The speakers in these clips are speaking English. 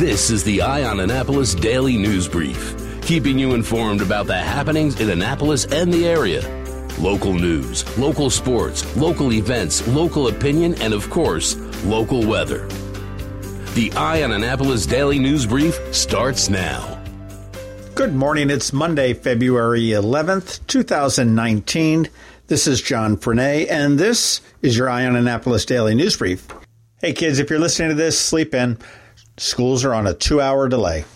This is the Eye on Annapolis Daily News Brief, keeping you informed about the happenings in Annapolis and the area. Local news, local sports, local events, local opinion, and of course, local weather. The Eye on Annapolis Daily News Brief starts now. Good morning. It's Monday, February 11th, 2019. This is John Frenaye, and this is your Eye on Annapolis Daily News Brief. Hey, kids, if you're listening to this, sleep in. Schools are on a two hour delay.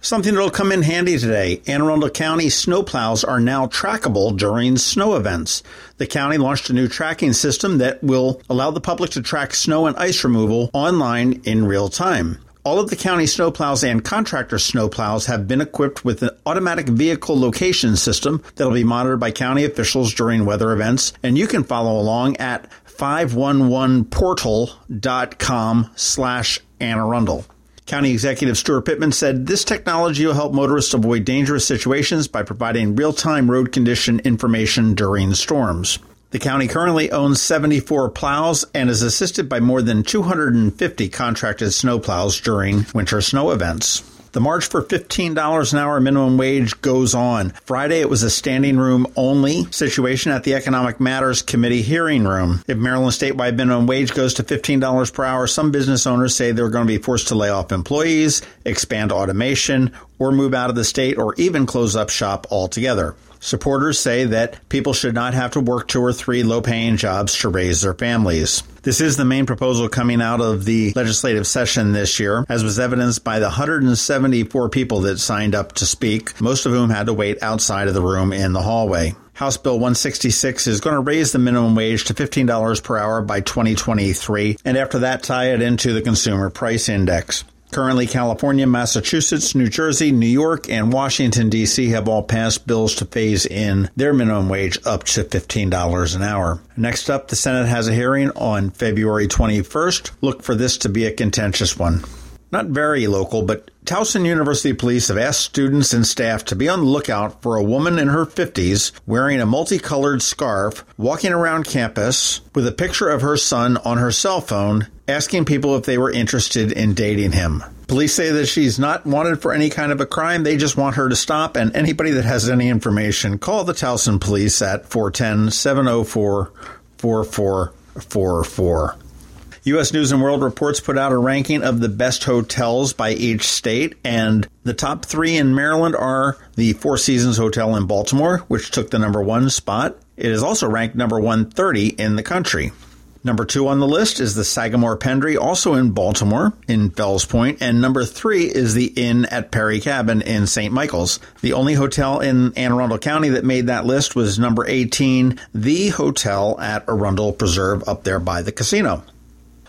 Something that'll come in handy today. Anne Arundel County snowplows are now trackable during snow events. The county launched a new tracking system that will allow the public to track snow and ice removal online in real time. All of the county snowplows and contractor snowplows have been equipped with an automatic vehicle location system that'll be monitored by county officials during weather events, and you can follow along at 511portal.com slash Anne Arundel. County Executive Steuart Pittman said this technology will help motorists avoid dangerous situations by providing real-time road condition information during storms. The county currently owns 74 plows and is assisted by more than 250 contracted snowplows during winter snow events. The march for $15 an hour minimum wage goes on. Friday, it was a standing room only situation at the Economic Matters Committee hearing room. If Maryland statewide minimum wage goes to $15 per hour, some business owners say they're going to be forced to lay off employees, expand automation, or move out of the state, or even close up shop altogether. Supporters say that people should not have to work two or three low paying jobs to raise their families. This is the main proposal coming out of the legislative session this year, as was evidenced by the 174 people that signed up to speak, most of whom had to wait outside of the room in the hallway. House Bill 166 is going to raise the minimum wage to $15 per hour by 2023, and after that, tie it into the Consumer Price Index. Currently, California, Massachusetts, New Jersey, New York, and Washington, D.C. have all passed bills to phase in their minimum wage up to $15 an hour. Next up, the Senate has a hearing on February 21st. Look for this to be a contentious one. Not very local, but Towson University Police have asked students and staff to be on the lookout for a woman in her 50s wearing a multicolored scarf walking around campus with a picture of her son on her cell phone asking people if they were interested in dating him. Police say that she's not wanted for any kind of a crime. They just want her to stop. And anybody that has any information, call the Towson Police at 410 704 4444. U.S. News and World Reports put out a ranking of the best hotels by each state, and the top three in Maryland are the Four Seasons Hotel in Baltimore, which took the number one spot. It is also ranked number 130 in the country. Number two on the list is the Sagamore Pendry, also in Baltimore, in Fells Point. And number three is the Inn at Perry Cabin in St. Michael's. The only hotel in Anne Arundel County that made that list was number 18, the hotel at Arundel Preserve up there by the casino.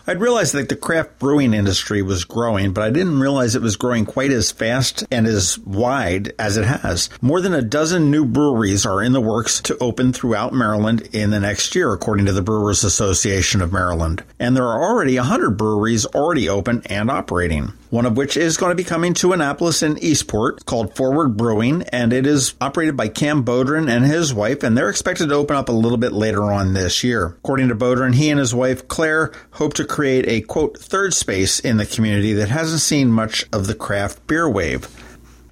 I'd realized that the craft brewing industry was growing, but I didn't realize it was growing quite as fast and as wide as it has. More than a dozen new breweries are in the works to open throughout Maryland in the next year, according to the Brewers Association of Maryland. And there are already 100 breweries already open and operating one of which is going to be coming to Annapolis in Eastport called Forward Brewing, and it is operated by Cam Bodrin and his wife, and they're expected to open up a little bit later on this year. According to Bodrin, he and his wife Claire hope to create a quote third space in the community that hasn't seen much of the craft beer wave.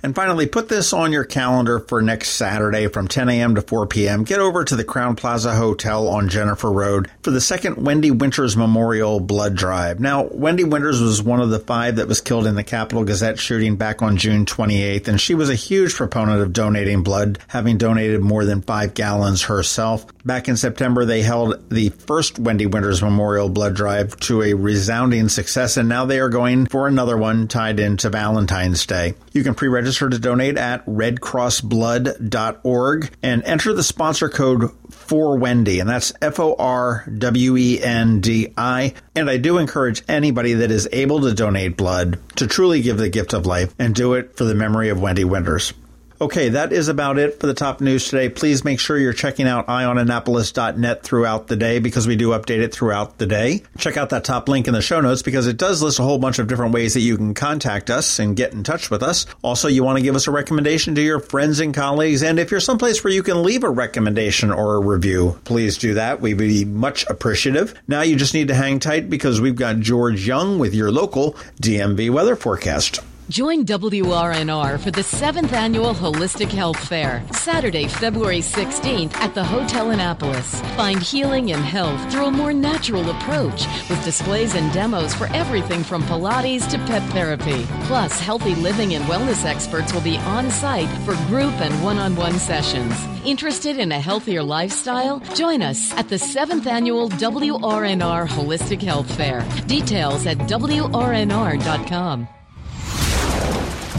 And finally, put this on your calendar for next Saturday from 10 a.m. to 4 p.m. Get over to the Crowne Plaza Hotel on Jennifer Road for the second Wendi Winters Memorial Blood Drive. Now, Wendi Winters was one of the five that was killed in the Capital Gazette shooting back on June 28th, and she was a huge proponent of donating blood, having donated more than five gallons herself. Back in September, they held the first Wendi Winters Memorial Blood Drive to a resounding success, and now they are going for another one tied into Valentine's Day. You can pre-register to donate at redcrossblood.org and enter the sponsor code for Wendi, and that's F O R W E N D I. And I do encourage anybody that is able to donate blood to truly give the gift of life and do it for the memory of Wendi Winters. Okay, that is about it for the top news today. Please make sure you're checking out eyeonannapolis.net throughout the day because we do update it throughout the day. Check out that top link in the show notes because it does list a whole bunch of different ways that you can contact us and get in touch with us. Also, you want to give us a recommendation to your friends and colleagues. And if you're someplace where you can leave a recommendation or a review, please do that. We'd be much appreciative. Now you just need to hang tight because we've got George Young with your local DMV weather forecast. Join WRNR for the seventh annual Holistic Health Fair, Saturday, February 16th at the Hotel Annapolis. Find healing and health through a more natural approach with displays and demos for everything from Pilates to pet therapy. Plus, healthy living and wellness experts will be on site for group and one on one sessions. Interested in a healthier lifestyle? Join us at the seventh annual WRNR Holistic Health Fair. Details at WRNR.com.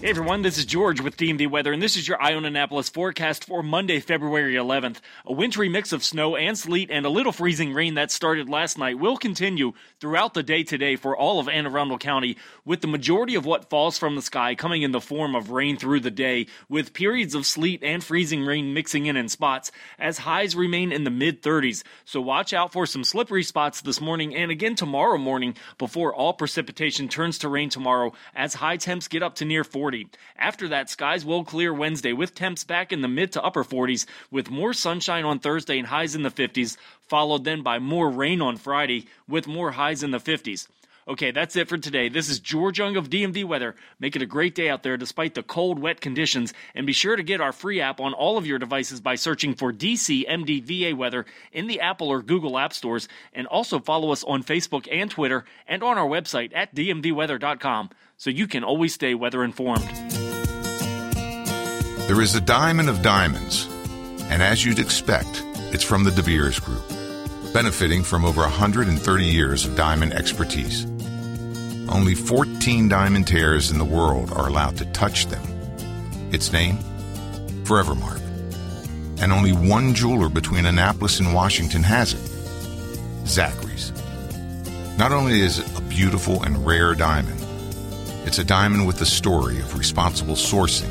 Hey everyone, this is George with DMV Weather, and this is your Eye on Annapolis forecast for Monday, February 11th. A wintry mix of snow and sleet and a little freezing rain that started last night will continue throughout the day today for all of Anne Arundel County, with the majority of what falls from the sky coming in the form of rain through the day, with periods of sleet and freezing rain mixing in in spots, as highs remain in the mid 30s. So watch out for some slippery spots this morning and again tomorrow morning before all precipitation turns to rain tomorrow as high temps get up to near 40. 40. After that, skies will clear Wednesday with temps back in the mid to upper 40s, with more sunshine on Thursday and highs in the 50s, followed then by more rain on Friday with more highs in the 50s. Okay, that's it for today. This is George Young of DMV Weather. Make it a great day out there despite the cold, wet conditions. And be sure to get our free app on all of your devices by searching for DC MDVA Weather in the Apple or Google App Stores. And also follow us on Facebook and Twitter and on our website at dmvweather.com so you can always stay weather informed. There is a diamond of diamonds, and as you'd expect, it's from the De Beers Group, benefiting from over 130 years of diamond expertise. Only 14 diamantaires in the world are allowed to touch them. Its name? Forevermark. And only one jeweler between Annapolis and Washington has it Zachary's. Not only is it a beautiful and rare diamond, it's a diamond with the story of responsible sourcing,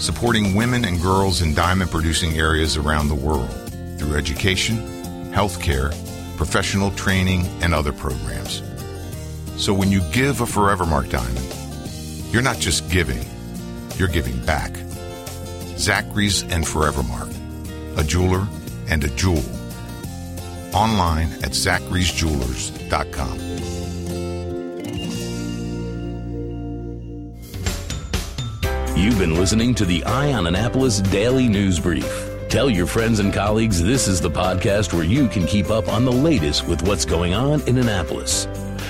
supporting women and girls in diamond producing areas around the world through education, healthcare, professional training, and other programs. So when you give a Forevermark diamond, you're not just giving, you're giving back. Zachary's and Forevermark, a jeweler and a jewel. Online at zacharysjewelers.com. You've been listening to the Eye on Annapolis Daily News Brief. Tell your friends and colleagues this is the podcast where you can keep up on the latest with what's going on in Annapolis.